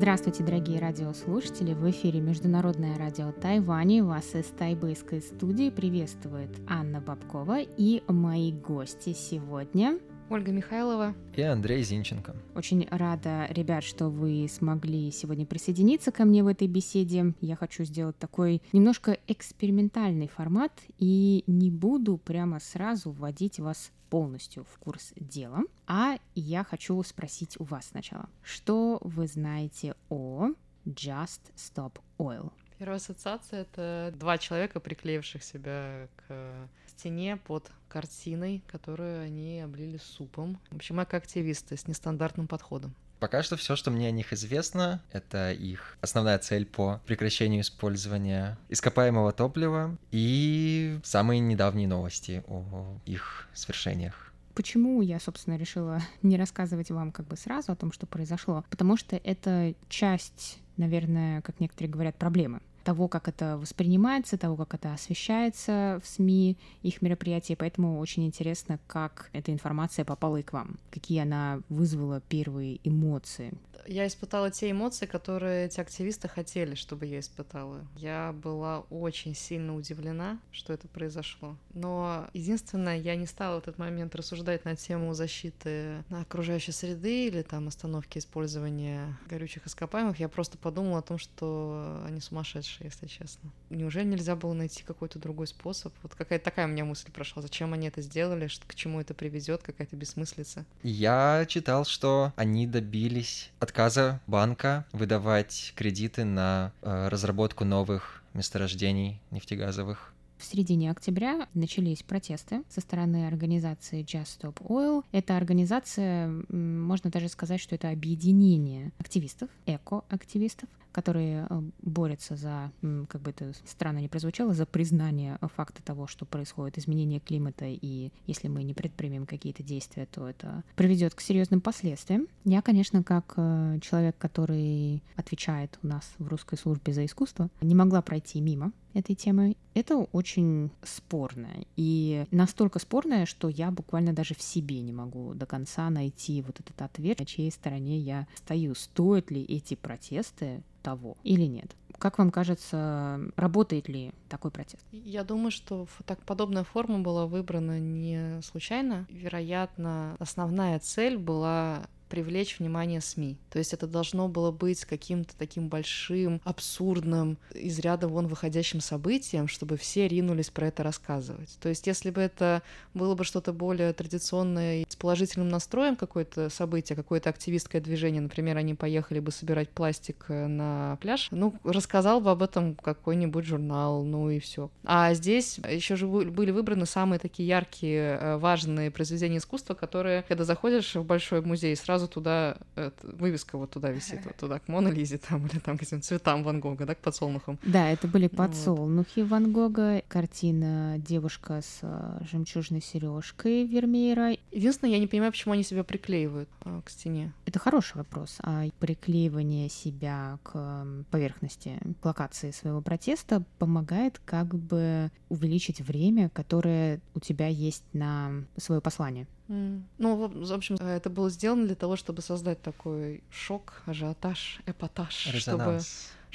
Здравствуйте, дорогие радиослушатели! В эфире Международное радио Тайвани. Вас из тайбэйской студии приветствует Анна Бабкова и мои гости сегодня Ольга Михайлова и Андрей Зинченко. Очень рада, ребят, что вы смогли сегодня присоединиться ко мне в этой беседе. Я хочу сделать такой немножко экспериментальный формат и не буду прямо сразу вводить вас полностью в курс дела, а я хочу спросить у вас сначала, что вы знаете о Just Stop Oil? Первая ассоциация — это два человека, приклеивших себя к стене под картиной, которую они облили супом. В общем, как активисты с нестандартным подходом. Пока что все, что мне о них известно, это их основная цель по прекращению использования ископаемого топлива и самые недавние новости о их свершениях. Почему я, собственно, решила не рассказывать вам как бы сразу о том, что произошло? Потому что это часть, наверное, как некоторые говорят, проблемы того, как это воспринимается, того, как это освещается в СМИ, их мероприятия. Поэтому очень интересно, как эта информация попала и к вам, какие она вызвала первые эмоции я испытала те эмоции, которые эти активисты хотели, чтобы я испытала. Я была очень сильно удивлена, что это произошло. Но единственное, я не стала в этот момент рассуждать на тему защиты окружающей среды или там остановки использования горючих ископаемых. Я просто подумала о том, что они сумасшедшие, если честно. Неужели нельзя было найти какой-то другой способ? Вот какая-то такая у меня мысль прошла. Зачем они это сделали? Что, к чему это приведет? Какая-то бессмыслица. Я читал, что они добились от отказа банка выдавать кредиты на э, разработку новых месторождений нефтегазовых. В середине октября начались протесты со стороны организации Just Stop Oil. Эта организация, можно даже сказать, что это объединение активистов, эко-активистов, которые э, борются за, как бы это странно не прозвучало, за признание факта того, что происходит изменение климата, и если мы не предпримем какие-то действия, то это приведет к серьезным последствиям. Я, конечно, как э, человек, который отвечает у нас в русской службе за искусство, не могла пройти мимо этой темы. Это очень спорное. И настолько спорное, что я буквально даже в себе не могу до конца найти вот этот ответ, на чьей стороне я стою. Стоят ли эти протесты того или нет. Как вам кажется, работает ли такой протест? Я думаю, что так подобная форма была выбрана не случайно. Вероятно, основная цель была привлечь внимание СМИ. То есть это должно было быть каким-то таким большим, абсурдным, из ряда вон выходящим событием, чтобы все ринулись про это рассказывать. То есть если бы это было бы что-то более традиционное, с положительным настроем какое-то событие, какое-то активистское движение, например, они поехали бы собирать пластик э, на пляж, ну, рассказал бы об этом какой-нибудь журнал, ну и все. А здесь еще же были выбраны самые такие яркие, э, важные произведения искусства, которые, когда заходишь в большой музей, сразу сразу туда это, вывеска вот туда висит, вот туда к Мона Лизе там или там к этим цветам Ван Гога, да, к подсолнухам. Да, это были подсолнухи вот. Ван Гога, картина девушка с э, жемчужной сережкой Вермеера. Единственное, я не понимаю, почему они себя приклеивают а, к стене. Это хороший вопрос. А приклеивание себя к поверхности к локации своего протеста помогает как бы увеличить время, которое у тебя есть на свое послание. Ну, в общем, это было сделано для того, чтобы создать такой шок, ажиотаж, эпатаж, Резонанс. чтобы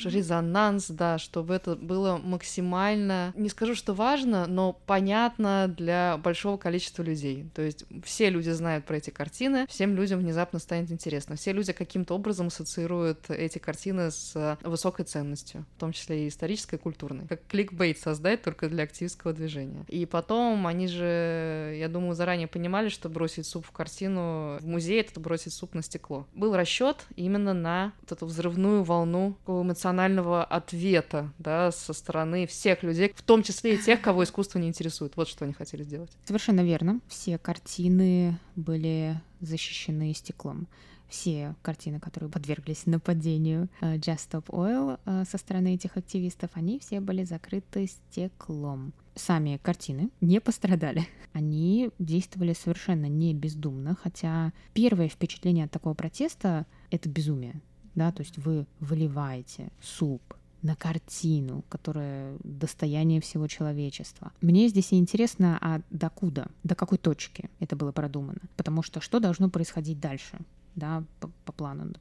резонанс, да, чтобы это было максимально, не скажу, что важно, но понятно для большого количества людей. То есть все люди знают про эти картины, всем людям внезапно станет интересно. Все люди каким-то образом ассоциируют эти картины с высокой ценностью, в том числе и исторической, и культурной. Как кликбейт создать только для активистского движения. И потом они же, я думаю, заранее понимали, что бросить суп в картину в музей — это бросить суп на стекло. Был расчет именно на вот эту взрывную волну эмоционального эмоционального ответа, да, со стороны всех людей, в том числе и тех, кого искусство не интересует. Вот что они хотели сделать. Совершенно верно. Все картины были защищены стеклом все картины, которые подверглись нападению uh, Just Stop Oil uh, со стороны этих активистов, они все были закрыты стеклом. Сами картины не пострадали. Они действовали совершенно не бездумно, хотя первое впечатление от такого протеста — это безумие да, то есть вы выливаете суп на картину, которая достояние всего человечества. Мне здесь интересно, а докуда, до какой точки это было продумано? Потому что что должно происходить дальше? да, по, по плану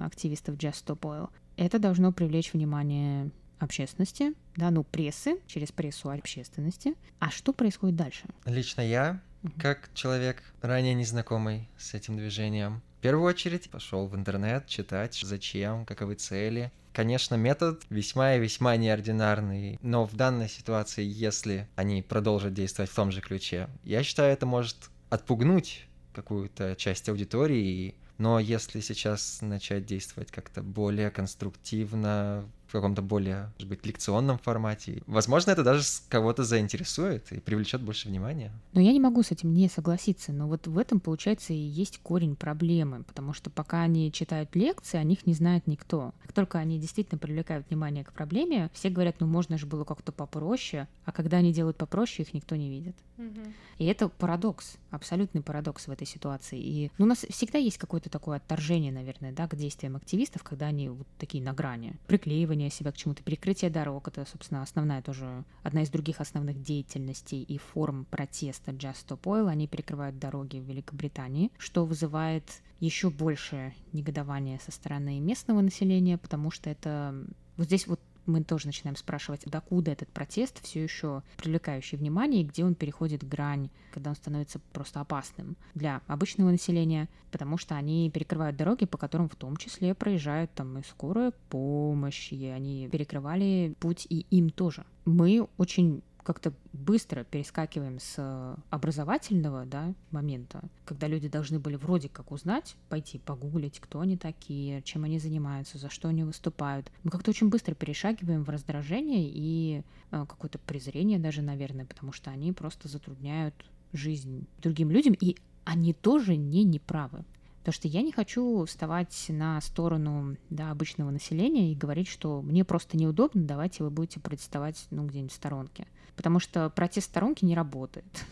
активистов Just Stop Oil, это должно привлечь внимание общественности, да, ну, прессы, через прессу общественности. А что происходит дальше? Лично я, как человек, ранее незнакомый с этим движением, первую очередь пошел в интернет читать, зачем, каковы цели. Конечно, метод весьма и весьма неординарный, но в данной ситуации, если они продолжат действовать в том же ключе, я считаю, это может отпугнуть какую-то часть аудитории, но если сейчас начать действовать как-то более конструктивно, каком-то более, может быть, лекционном формате. Возможно, это даже кого-то заинтересует и привлечет больше внимания. Но я не могу с этим не согласиться, но вот в этом, получается, и есть корень проблемы, потому что пока они читают лекции, о них не знает никто. Как только они действительно привлекают внимание к проблеме, все говорят, ну можно же было как-то попроще, а когда они делают попроще, их никто не видит. Угу. И это парадокс, абсолютный парадокс в этой ситуации. И ну, у нас всегда есть какое-то такое отторжение, наверное, да, к действиям активистов, когда они вот такие на грани. Приклеивание себя к чему-то, перекрытие дорог, это, собственно, основная тоже, одна из других основных деятельностей и форм протеста Just Stop Oil. Они перекрывают дороги в Великобритании, что вызывает еще большее негодование со стороны местного населения, потому что это вот здесь вот мы тоже начинаем спрашивать, докуда этот протест все еще привлекающий внимание, и где он переходит грань, когда он становится просто опасным для обычного населения, потому что они перекрывают дороги, по которым в том числе проезжают там и скорая помощь, и они перекрывали путь и им тоже. Мы очень как-то быстро перескакиваем с образовательного да, момента, когда люди должны были вроде как узнать, пойти погуглить, кто они такие, чем они занимаются, за что они выступают. Мы как-то очень быстро перешагиваем в раздражение и э, какое-то презрение даже, наверное, потому что они просто затрудняют жизнь другим людям, и они тоже не неправы. Потому что я не хочу вставать на сторону да, обычного населения и говорить, что мне просто неудобно, давайте вы будете протестовать ну, где-нибудь в сторонке. Потому что протест в сторонке не работает.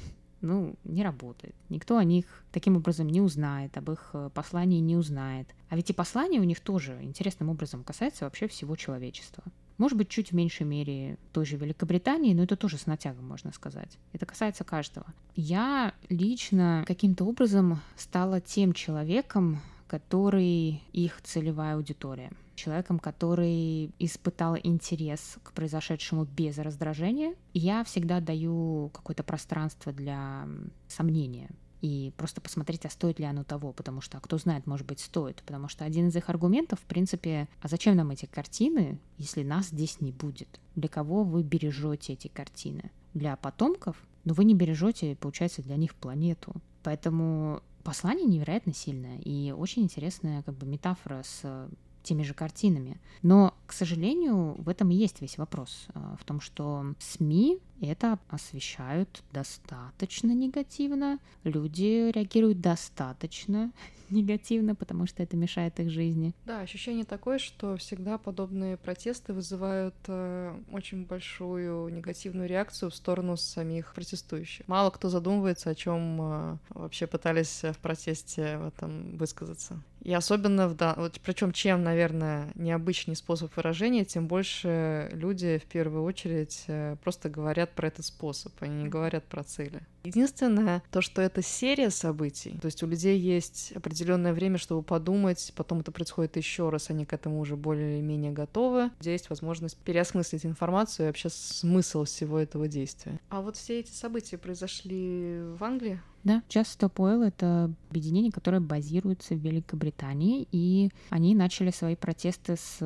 Ну, не работает. Никто о них таким образом не узнает, об их э, послании не узнает. А ведь и послание у них тоже интересным образом касается вообще всего человечества. Может быть, чуть в меньшей мере той же Великобритании, но это тоже с натягом, можно сказать. Это касается каждого. Я лично каким-то образом стала тем человеком, который их целевая аудитория. Человеком, который испытал интерес к произошедшему без раздражения. Я всегда даю какое-то пространство для сомнения и просто посмотреть, а стоит ли оно того, потому что, а кто знает, может быть, стоит, потому что один из их аргументов, в принципе, а зачем нам эти картины, если нас здесь не будет? Для кого вы бережете эти картины? Для потомков? Но вы не бережете, получается, для них планету. Поэтому послание невероятно сильное и очень интересная как бы метафора с теми же картинами. Но, к сожалению, в этом и есть весь вопрос. А, в том, что СМИ это освещают достаточно негативно, люди реагируют достаточно негативно, потому что это мешает их жизни. Да, ощущение такое, что всегда подобные протесты вызывают э, очень большую негативную реакцию в сторону самих протестующих. Мало кто задумывается, о чем э, вообще пытались в протесте в этом высказаться. И особенно в да, вот причем чем, наверное, необычный способ выражения, тем больше люди в первую очередь э, просто говорят про этот способ, они не говорят про цели. Единственное, то, что это серия событий, то есть у людей есть определенное время, чтобы подумать, потом это происходит еще раз, они к этому уже более или менее готовы. Здесь есть возможность переосмыслить информацию и вообще смысл всего этого действия. А вот все эти события произошли в Англии? Да, Just Stop Oil — это объединение, которое базируется в Великобритании, и они начали свои протесты с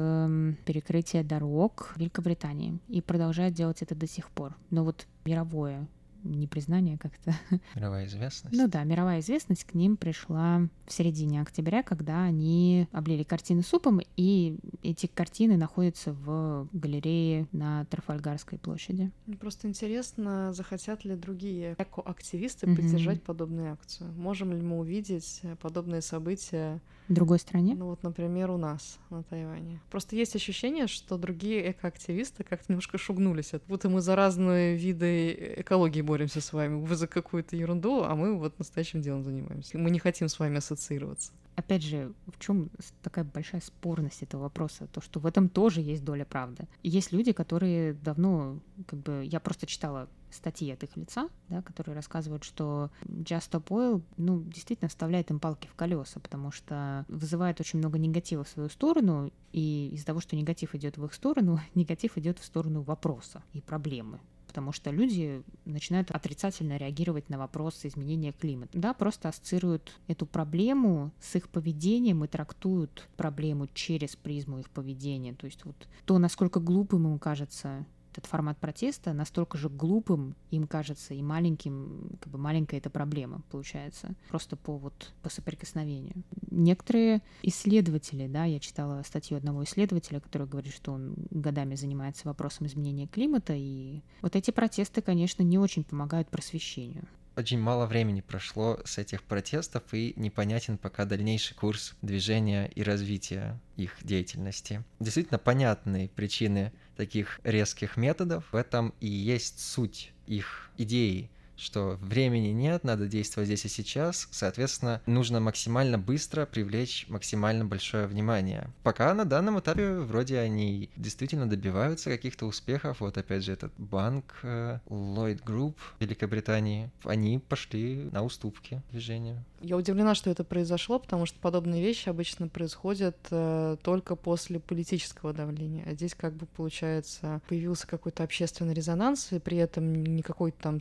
перекрытия дорог в Великобритании и продолжают делать это до сих пор. Но вот мировое не признание как-то. Мировая известность. Ну да, мировая известность к ним пришла в середине октября, когда они облили картины супом, и эти картины находятся в галерее на Трафальгарской площади. Мне просто интересно, захотят ли другие экоактивисты mm-hmm. поддержать подобную акцию? Можем ли мы увидеть подобные события в другой стране? Ну вот, например, у нас на Тайване. Просто есть ощущение, что другие экоактивисты как-то немножко шугнулись, будто мы за разные виды экологии боремся боремся с вами, вы за какую-то ерунду, а мы вот настоящим делом занимаемся. Мы не хотим с вами ассоциироваться опять же, в чем такая большая спорность этого вопроса? То, что в этом тоже есть доля правды. Есть люди, которые давно, как бы, я просто читала статьи от их лица, да, которые рассказывают, что Just Stop Oil, ну, действительно вставляет им палки в колеса, потому что вызывает очень много негатива в свою сторону, и из-за того, что негатив идет в их сторону, негатив идет в сторону вопроса и проблемы потому что люди начинают отрицательно реагировать на вопрос изменения климата. Да, просто ассоциируют эту проблему с их поведением и трактуют проблему через призму их поведения. То есть вот то, насколько глупым им кажется этот формат протеста настолько же глупым им кажется и маленьким, как бы маленькая эта проблема получается, просто по вот по соприкосновению. Некоторые исследователи, да, я читала статью одного исследователя, который говорит, что он годами занимается вопросом изменения климата, и вот эти протесты, конечно, не очень помогают просвещению очень мало времени прошло с этих протестов, и непонятен пока дальнейший курс движения и развития их деятельности. Действительно понятные причины таких резких методов. В этом и есть суть их идеи что времени нет, надо действовать здесь и сейчас, соответственно, нужно максимально быстро привлечь максимально большое внимание. Пока на данном этапе вроде они действительно добиваются каких-то успехов, вот опять же этот банк э, Lloyd Group Великобритании, они пошли на уступки движению. Я удивлена, что это произошло, потому что подобные вещи обычно происходят э, только после политического давления. А здесь как бы получается появился какой-то общественный резонанс, и при этом никакой там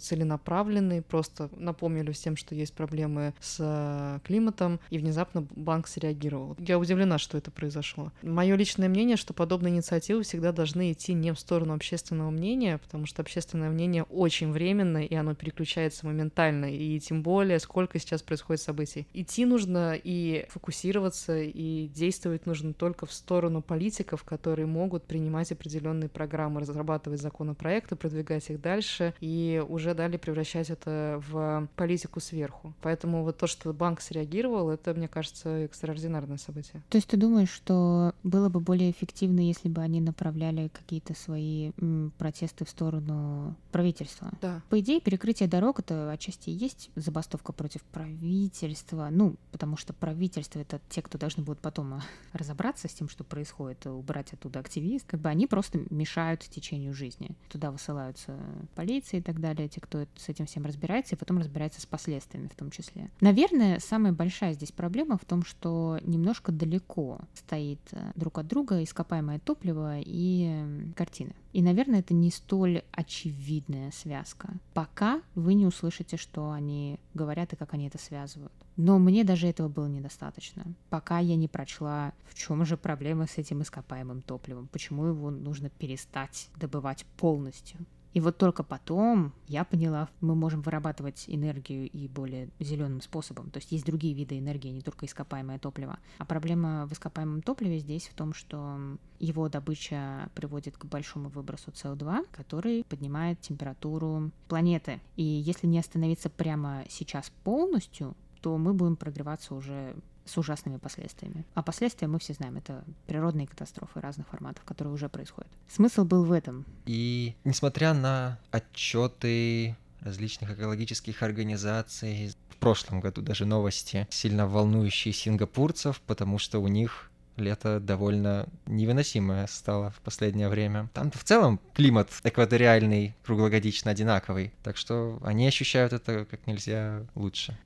целенаправленный, просто напомнили всем, что есть проблемы с э, климатом, и внезапно банк среагировал. Я удивлена, что это произошло. Мое личное мнение, что подобные инициативы всегда должны идти не в сторону общественного мнения, потому что общественное мнение очень временно, и оно переключается моментально, и тем более, сколько сейчас происходит событий. Идти нужно и фокусироваться, и действовать нужно только в сторону политиков, которые могут принимать определенные программы, разрабатывать законопроекты, продвигать их дальше, и уже далее превращать это в политику сверху. Поэтому вот то, что банк среагировал, это, мне кажется, экстраординарное событие. То есть ты думаешь, что было бы более эффективно, если бы они направляли какие-то свои м, протесты в сторону правительства? Да. По идее, перекрытие дорог — это отчасти есть забастовка против правительства, ну, потому что правительство — это те, кто должны будут потом а, разобраться с тем, что происходит, убрать оттуда активист, как бы они просто мешают течению жизни. Туда высылаются полиция и так далее, те, кто с этим всем разбирается, и потом разбирается с последствиями в том числе. Наверное, самая большая здесь проблема в том, что немножко далеко стоит э, друг от друга ископаемое топливо и картины. И, наверное, это не столь очевидная связка. Пока вы не услышите, что они говорят и как они это связывают. Но мне даже этого было недостаточно, пока я не прочла, в чем же проблема с этим ископаемым топливом, почему его нужно перестать добывать полностью. И вот только потом я поняла, мы можем вырабатывать энергию и более зеленым способом. То есть есть другие виды энергии, не только ископаемое топливо. А проблема в ископаемом топливе здесь в том, что его добыча приводит к большому выбросу СО2, который поднимает температуру планеты. И если не остановиться прямо сейчас полностью, то мы будем прогреваться уже с ужасными последствиями. А последствия мы все знаем, это природные катастрофы разных форматов, которые уже происходят. Смысл был в этом. И несмотря на отчеты различных экологических организаций, в прошлом году даже новости, сильно волнующие сингапурцев, потому что у них лето довольно невыносимое стало в последнее время. Там в целом климат экваториальный, круглогодично одинаковый, так что они ощущают это как нельзя лучше.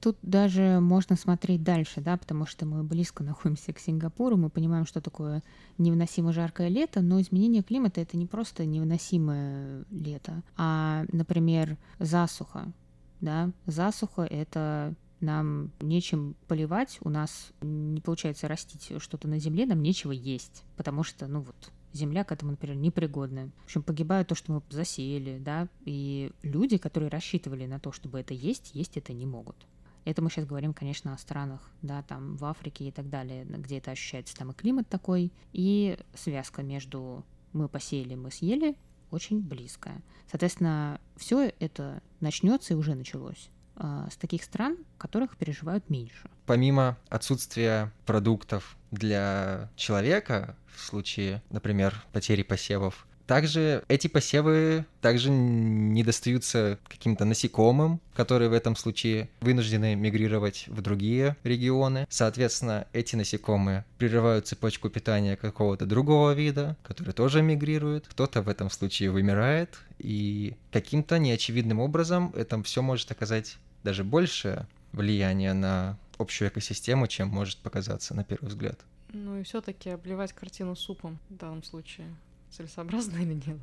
Тут даже можно смотреть дальше, да, потому что мы близко находимся к Сингапуру, мы понимаем, что такое невыносимо жаркое лето, но изменение климата — это не просто невыносимое лето, а, например, засуха, да, засуха — это нам нечем поливать, у нас не получается растить что-то на земле, нам нечего есть, потому что, ну вот, земля к этому, например, непригодная. В общем, погибает то, что мы засеяли, да, и люди, которые рассчитывали на то, чтобы это есть, есть это не могут. Это мы сейчас говорим, конечно, о странах, да, там в Африке и так далее, где это ощущается, там и климат такой, и связка между мы посеяли, мы съели, очень близкая. Соответственно, все это начнется и уже началось с таких стран, которых переживают меньше. Помимо отсутствия продуктов для человека в случае, например, потери посевов, Также эти посевы также не достаются каким-то насекомым, которые в этом случае вынуждены мигрировать в другие регионы. Соответственно, эти насекомые прерывают цепочку питания какого-то другого вида, который тоже мигрирует. Кто-то в этом случае вымирает, и каким-то неочевидным образом это все может оказать даже большее влияние на общую экосистему, чем может показаться на первый взгляд. Ну и все-таки обливать картину супом в данном случае целесообразно или нет?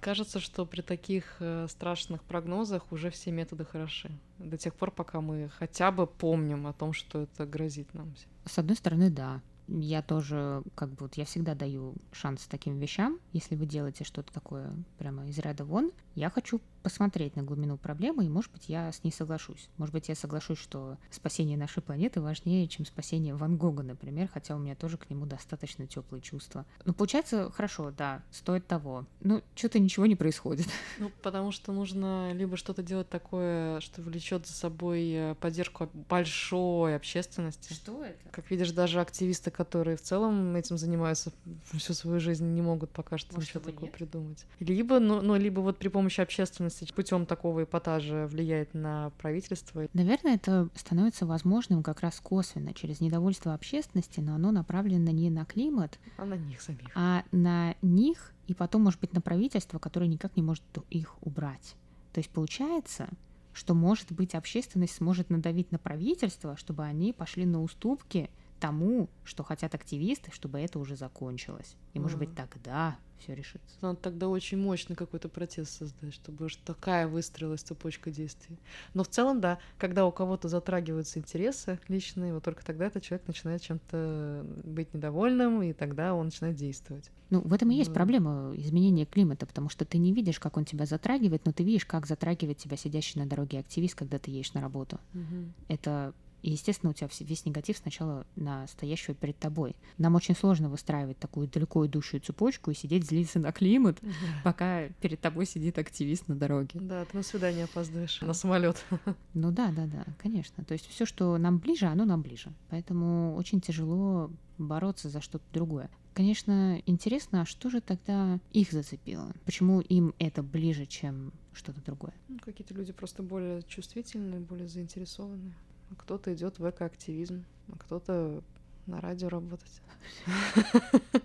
Кажется, что при таких э, страшных прогнозах уже все методы хороши. До тех пор, пока мы хотя бы помним о том, что это грозит нам. С одной стороны, да я тоже, как бы, вот я всегда даю шанс таким вещам. Если вы делаете что-то такое прямо из ряда вон, я хочу посмотреть на глубину проблемы, и, может быть, я с ней соглашусь. Может быть, я соглашусь, что спасение нашей планеты важнее, чем спасение Ван Гога, например, хотя у меня тоже к нему достаточно теплые чувства. Ну, получается, хорошо, да, стоит того. Ну, что-то ничего не происходит. Ну, потому что нужно либо что-то делать такое, что влечет за собой э, поддержку большой общественности. Что это? Как видишь, даже активисты, которые в целом этим занимаются всю свою жизнь, не могут пока что Может, ничего такого нет? придумать. Либо, ну, ну, либо вот при помощи общественности путем такого эпатажа влияет на правительство. Наверное, это становится возможным как раз косвенно, через недовольство общественности, но оно направлено не на климат, а на них самих. А на них и потом, может быть, на правительство, которое никак не может их убрать. То есть получается, что, может быть, общественность сможет надавить на правительство, чтобы они пошли на уступки тому, что хотят активисты, чтобы это уже закончилось. И, может быть, тогда все решится. Надо тогда очень мощный какой-то протест создать, чтобы уж такая выстроилась цепочка действий. Но в целом, да, когда у кого-то затрагиваются интересы личные, вот только тогда этот человек начинает чем-то быть недовольным, и тогда он начинает действовать. Ну, в этом и есть да. проблема изменения климата, потому что ты не видишь, как он тебя затрагивает, но ты видишь, как затрагивает тебя сидящий на дороге активист, когда ты едешь на работу. Угу. Это и, естественно, у тебя весь негатив сначала на стоящего перед тобой. Нам очень сложно выстраивать такую далеко идущую цепочку и сидеть злиться на климат, да. пока перед тобой сидит активист на дороге. Да, ты на свидание опаздываешь, на самолет. Ну да, да, да, конечно. То есть все, что нам ближе, оно нам ближе. Поэтому очень тяжело бороться за что-то другое. Конечно, интересно, а что же тогда их зацепило? Почему им это ближе, чем что-то другое? Ну, какие-то люди просто более чувствительные, более заинтересованные кто-то идет в экоактивизм, а кто-то на радио работать.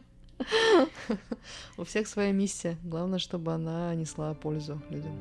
У всех своя миссия. Главное, чтобы она несла пользу людям.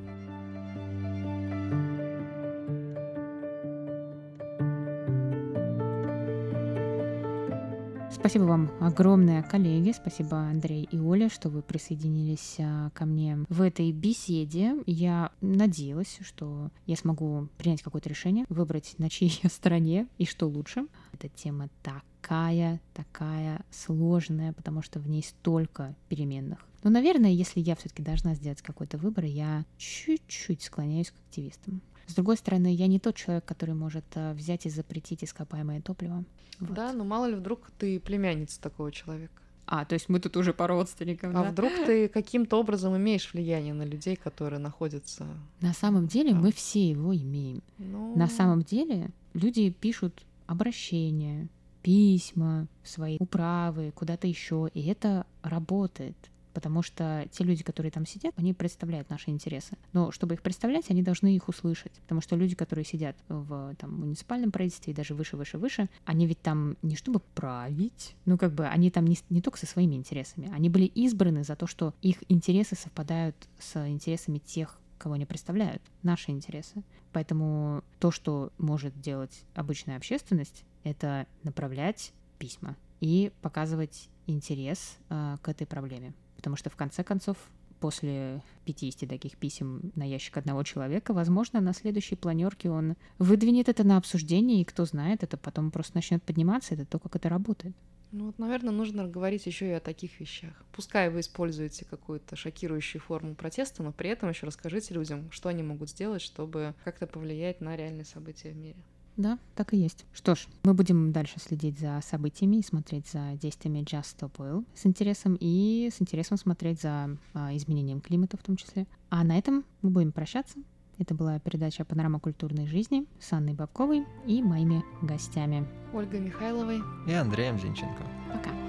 Спасибо вам огромное, коллеги. Спасибо, Андрей и Оля, что вы присоединились а, ко мне в этой беседе. Я надеялась, что я смогу принять какое-то решение, выбрать на чьей стороне и что лучше. Эта тема такая, такая сложная, потому что в ней столько переменных. Но, наверное, если я все-таки должна сделать какой-то выбор, я чуть-чуть склоняюсь к активистам. С другой стороны, я не тот человек, который может э, взять и запретить ископаемое топливо. Вот. Да, но мало ли вдруг ты племянница такого человека. А, то есть мы тут уже по родственникам. А да? вдруг ты каким-то образом имеешь влияние на людей, которые находятся. На самом деле там. мы все его имеем. Ну... На самом деле люди пишут обращения, письма, свои управы, куда-то еще, и это работает потому что те люди, которые там сидят, они представляют наши интересы. Но чтобы их представлять, они должны их услышать, потому что люди, которые сидят в там, муниципальном правительстве и даже выше, выше, выше, они ведь там не чтобы править, ну как бы они там не, не только со своими интересами, они были избраны за то, что их интересы совпадают с интересами тех, кого они представляют, наши интересы. Поэтому то, что может делать обычная общественность, это направлять письма и показывать интерес э, к этой проблеме потому что в конце концов после 50 таких писем на ящик одного человека, возможно, на следующей планерке он выдвинет это на обсуждение, и кто знает, это потом просто начнет подниматься, это то, как это работает. Ну вот, наверное, нужно говорить еще и о таких вещах. Пускай вы используете какую-то шокирующую форму протеста, но при этом еще расскажите людям, что они могут сделать, чтобы как-то повлиять на реальные события в мире. Да, так и есть. Что ж, мы будем дальше следить за событиями и смотреть за действиями Just Stop Oil с интересом и с интересом смотреть за а, изменением климата в том числе. А на этом мы будем прощаться. Это была передача «Панорама культурной жизни» с Анной Бабковой и моими гостями. Ольгой Михайловой и Андреем Зинченко. Пока.